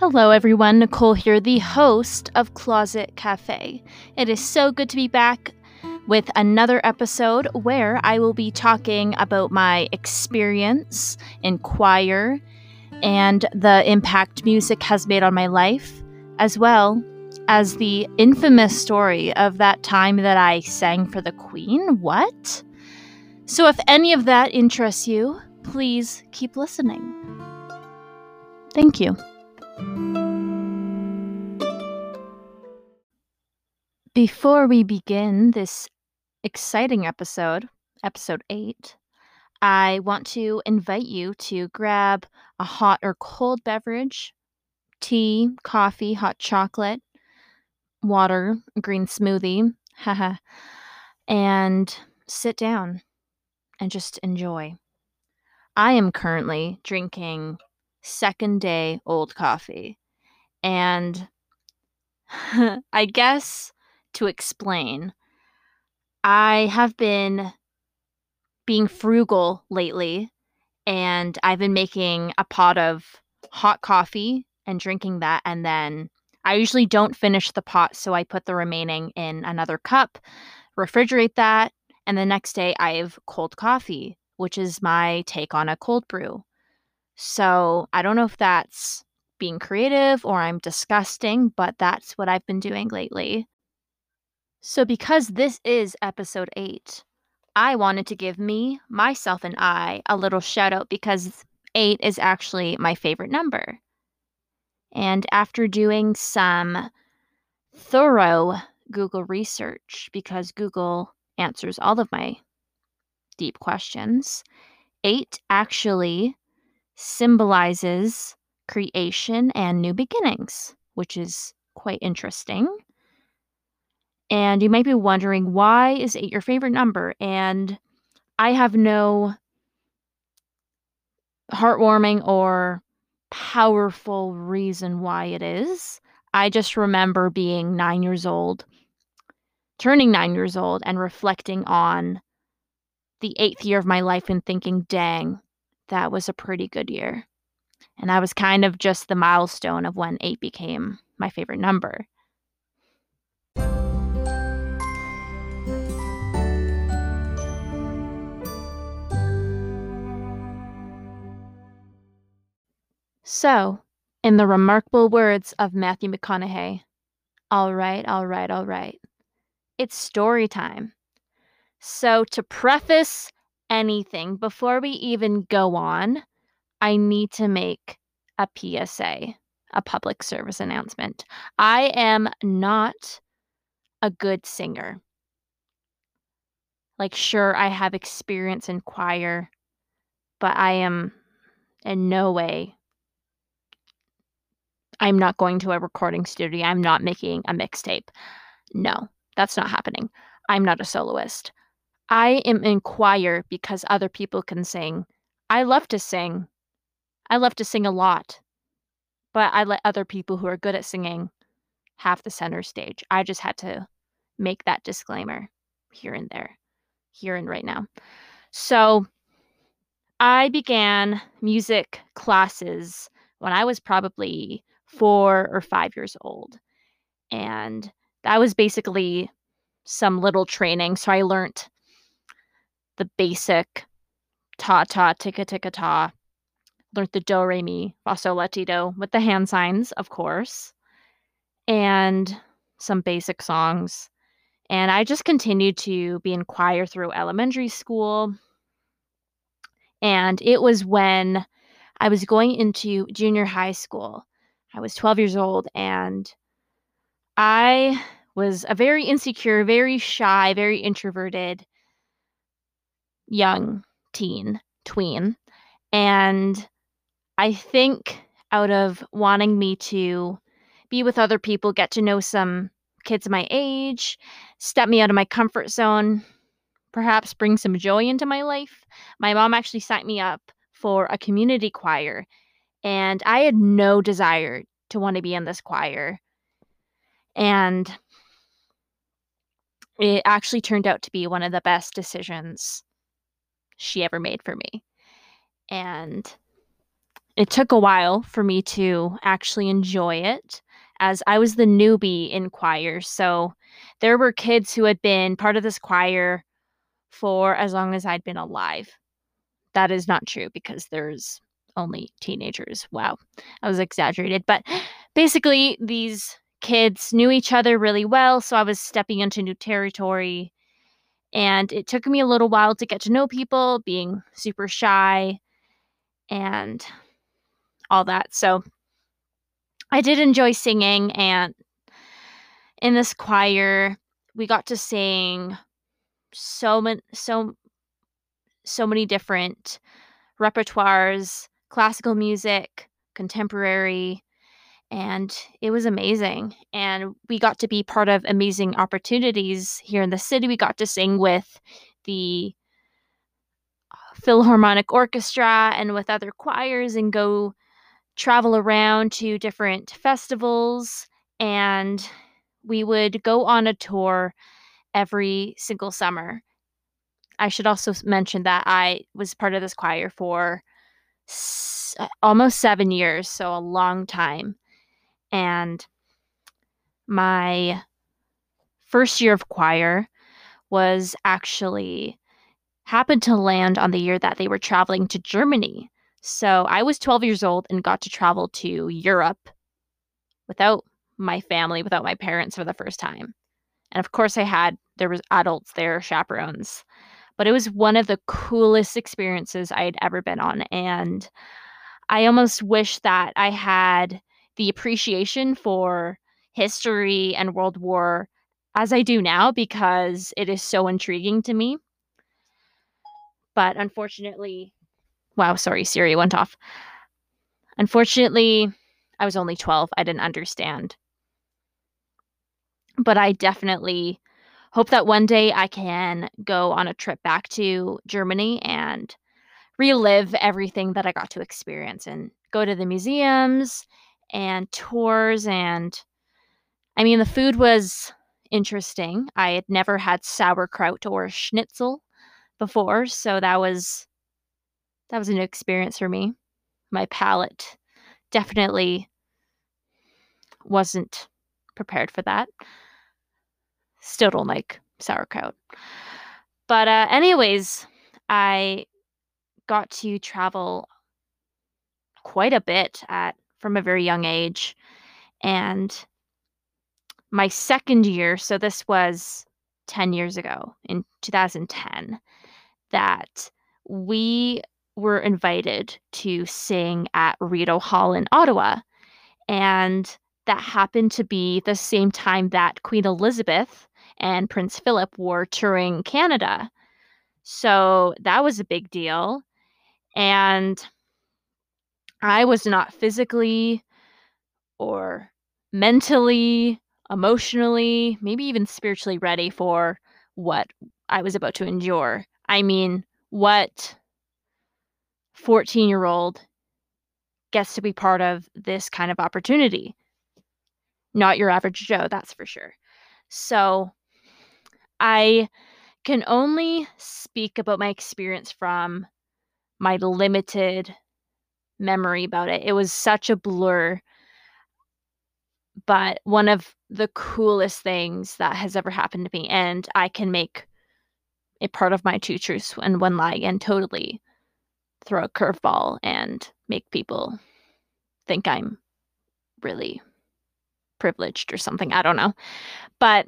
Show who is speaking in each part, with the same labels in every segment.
Speaker 1: Hello, everyone. Nicole here, the host of Closet Cafe. It is so good to be back with another episode where I will be talking about my experience in choir and the impact music has made on my life, as well as the infamous story of that time that I sang for the Queen. What? So, if any of that interests you, please keep listening. Thank you. Before we begin this exciting episode, episode 8, I want to invite you to grab a hot or cold beverage, tea, coffee, hot chocolate, water, green smoothie, and sit down and just enjoy. I am currently drinking second day old coffee. And I guess to explain, I have been being frugal lately and I've been making a pot of hot coffee and drinking that and then I usually don't finish the pot so I put the remaining in another cup, refrigerate that, and the next day I have cold coffee, which is my take on a cold brew. So I don't know if that's being creative or I'm disgusting, but that's what I've been doing lately. So, because this is episode eight, I wanted to give me, myself, and I a little shout out because eight is actually my favorite number. And after doing some thorough Google research, because Google answers all of my deep questions, eight actually symbolizes creation and new beginnings, which is quite interesting. And you might be wondering why is 8 your favorite number? And I have no heartwarming or powerful reason why it is. I just remember being 9 years old, turning 9 years old and reflecting on the 8th year of my life and thinking, "Dang, that was a pretty good year. And that was kind of just the milestone of when eight became my favorite number. So, in the remarkable words of Matthew McConaughey, all right, all right, all right. It's story time. So, to preface anything, before we even go on, I need to make a PSA, a public service announcement. I am not a good singer. Like, sure, I have experience in choir, but I am in no way. I'm not going to a recording studio. I'm not making a mixtape. No, that's not happening. I'm not a soloist. I am in choir because other people can sing. I love to sing. I love to sing a lot. But I let other people who are good at singing have the center stage. I just had to make that disclaimer here and there, here and right now. So I began music classes when I was probably four or five years old. And that was basically some little training. So I learned the basic ta ta ticka ticka ta. Learned the do re mi fa sol la ti do with the hand signs, of course, and some basic songs. And I just continued to be in choir through elementary school. And it was when I was going into junior high school. I was 12 years old and I was a very insecure, very shy, very introverted young teen, tween. And I think out of wanting me to be with other people, get to know some kids my age, step me out of my comfort zone, perhaps bring some joy into my life, my mom actually signed me up for a community choir. And I had no desire to want to be in this choir. And it actually turned out to be one of the best decisions she ever made for me. And it took a while for me to actually enjoy it as I was the newbie in choir. So there were kids who had been part of this choir for as long as I'd been alive. That is not true because there's only teenagers. Wow, I was exaggerated. But basically, these kids knew each other really well. So I was stepping into new territory. And it took me a little while to get to know people, being super shy and all that. So I did enjoy singing. And in this choir, we got to sing so many, so, so many different repertoires classical music, contemporary, and it was amazing. And we got to be part of amazing opportunities here in the city. We got to sing with the Philharmonic Orchestra and with other choirs and go travel around to different festivals. And we would go on a tour every single summer. I should also mention that I was part of this choir for s- uh, almost seven years, so a long time. And my first year of choir was actually happened to land on the year that they were traveling to Germany. So I was 12 years old and got to travel to Europe without my family, without my parents for the first time. And of course I had there was adults there, chaperones but it was one of the coolest experiences I had ever been on. And I almost wish that I had the appreciation for history and World War as I do now because it is so intriguing to me. But unfortunately, wow, sorry, Siri went off. Unfortunately, I was only 12. I didn't understand. But I definitely hope that one day I can go on a trip back to Germany and relive everything that I got to experience and go to the museums and tours and I mean the food was interesting. I had never had sauerkraut or schnitzel before, so that was that was a new experience for me. My palate definitely wasn't prepared for that. Still don't like sauerkraut. But uh, anyways, I got to travel quite a bit at from a very young age, and my second year. So this was ten years ago in 2010. That we were invited to sing at Rideau Hall in Ottawa, and that happened to be the same time that Queen Elizabeth and Prince Philip were touring Canada. So that was a big deal. And I was not physically or mentally, emotionally, maybe even spiritually ready for what I was about to endure. I mean, what 14 year old gets to be part of this kind of opportunity? Not your average Joe, that's for sure. So I can only speak about my experience from my limited memory about it. It was such a blur. But one of the coolest things that has ever happened to me, and I can make a part of my two truths and one lie and totally throw a curveball and make people think I'm really privileged or something. I don't know. But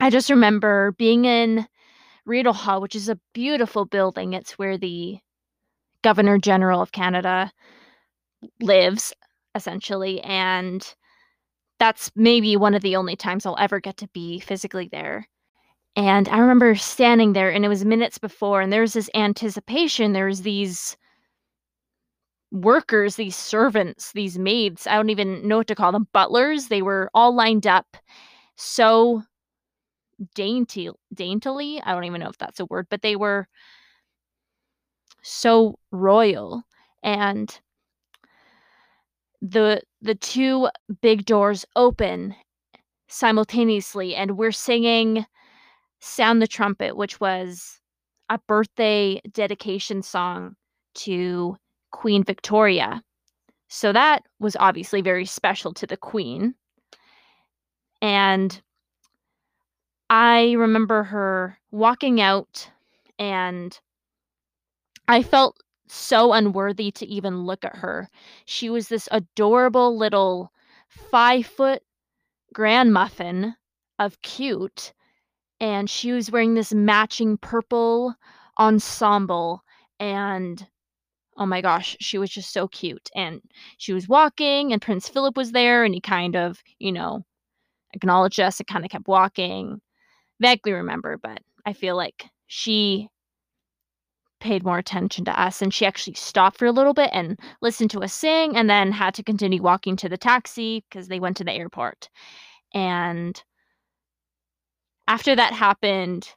Speaker 1: I just remember being in Rideau Hall, which is a beautiful building. It's where the Governor General of Canada lives, essentially. And that's maybe one of the only times I'll ever get to be physically there. And I remember standing there, and it was minutes before, and there was this anticipation. There was these workers, these servants, these maids. I don't even know what to call them, butlers. They were all lined up so dainty daintily i don't even know if that's a word but they were so royal and the the two big doors open simultaneously and we're singing sound the trumpet which was a birthday dedication song to Queen Victoria. So that was obviously very special to the Queen. And I remember her walking out, and I felt so unworthy to even look at her. She was this adorable little five foot grand muffin of cute, and she was wearing this matching purple ensemble. And oh my gosh, she was just so cute. And she was walking, and Prince Philip was there, and he kind of, you know, acknowledged us and kind of kept walking. Vaguely remember, but I feel like she paid more attention to us and she actually stopped for a little bit and listened to us sing and then had to continue walking to the taxi because they went to the airport. And after that happened,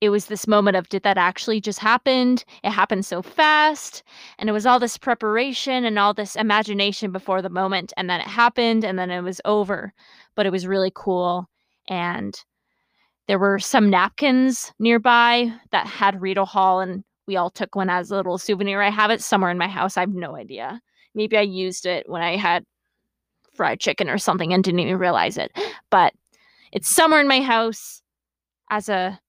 Speaker 1: it was this moment of did that actually just happen? It happened so fast. And it was all this preparation and all this imagination before the moment. And then it happened and then it was over. But it was really cool. And there were some napkins nearby that had Rideau Hall, and we all took one as a little souvenir. I have it somewhere in my house. I have no idea. Maybe I used it when I had fried chicken or something and didn't even realize it. But it's somewhere in my house as a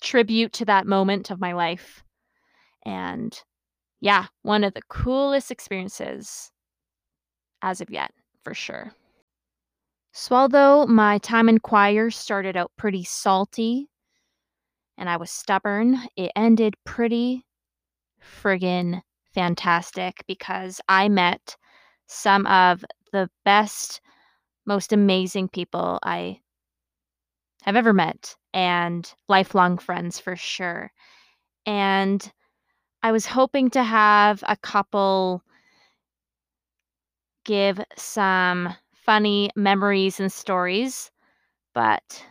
Speaker 1: tribute to that moment of my life. And yeah, one of the coolest experiences as of yet, for sure. So, although my time in choir started out pretty salty and I was stubborn, it ended pretty friggin' fantastic because I met some of the best, most amazing people I have ever met and lifelong friends for sure. And I was hoping to have a couple give some funny memories and stories, but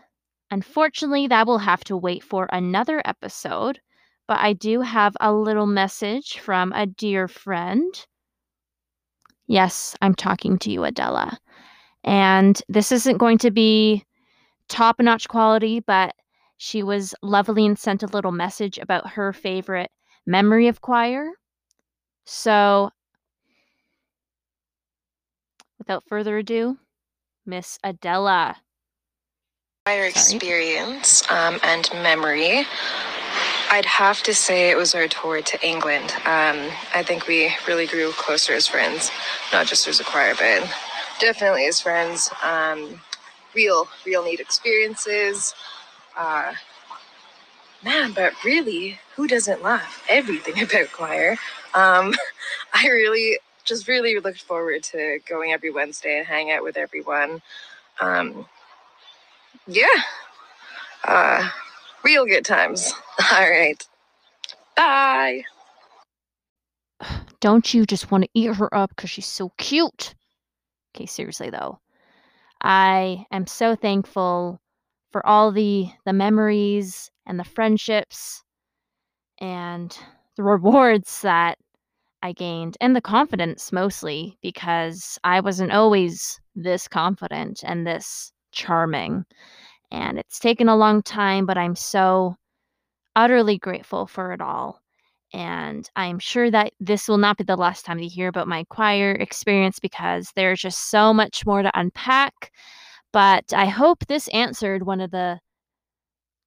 Speaker 1: unfortunately, that will have to wait for another episode. But I do have a little message from a dear friend. Yes, I'm talking to you, Adela. And this isn't going to be top notch quality, but she was lovely and sent a little message about her favorite memory of choir. So, without further ado, Miss Adela.
Speaker 2: Choir experience um, and memory. I'd have to say it was our tour to England. Um, I think we really grew closer as friends, not just as a choir but Definitely as friends. Um, real, real neat experiences. Uh, man, but really, who doesn't love everything about choir? Um, I really, just really looked forward to going every Wednesday and hang out with everyone. Um, yeah, uh, real good times. All right, bye.
Speaker 1: Don't you just want to eat her up because she's so cute? Okay, seriously though. I am so thankful for all the the memories and the friendships and the rewards that I gained and the confidence mostly because I wasn't always this confident and this charming. And it's taken a long time, but I'm so utterly grateful for it all. And I'm sure that this will not be the last time you hear about my choir experience because there's just so much more to unpack. But I hope this answered one of the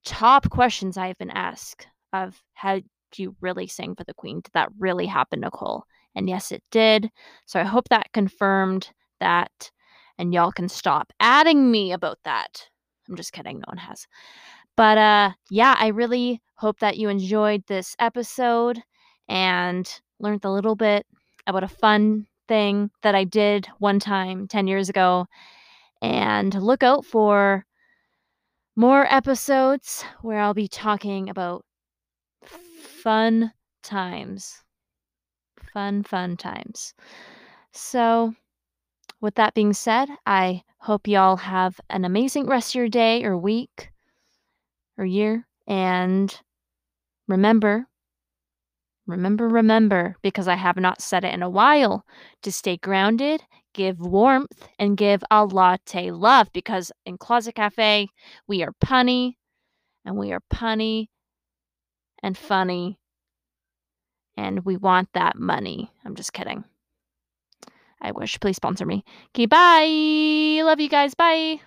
Speaker 1: top questions I've been asked of how you really sing for the Queen? Did that really happen, Nicole? And yes, it did. So I hope that confirmed that. And y'all can stop adding me about that. I'm just kidding. No one has. But uh yeah, I really hope that you enjoyed this episode and learned a little bit about a fun thing that I did one time 10 years ago. And look out for more episodes where I'll be talking about fun times. Fun, fun times. So, with that being said, I hope y'all have an amazing rest of your day or week or year. And remember, remember, remember, because I have not said it in a while, to stay grounded, give warmth, and give a latte love. Because in Closet Cafe, we are punny and we are punny and funny and we want that money. I'm just kidding. I wish. Please sponsor me. Okay, bye. Love you guys. Bye.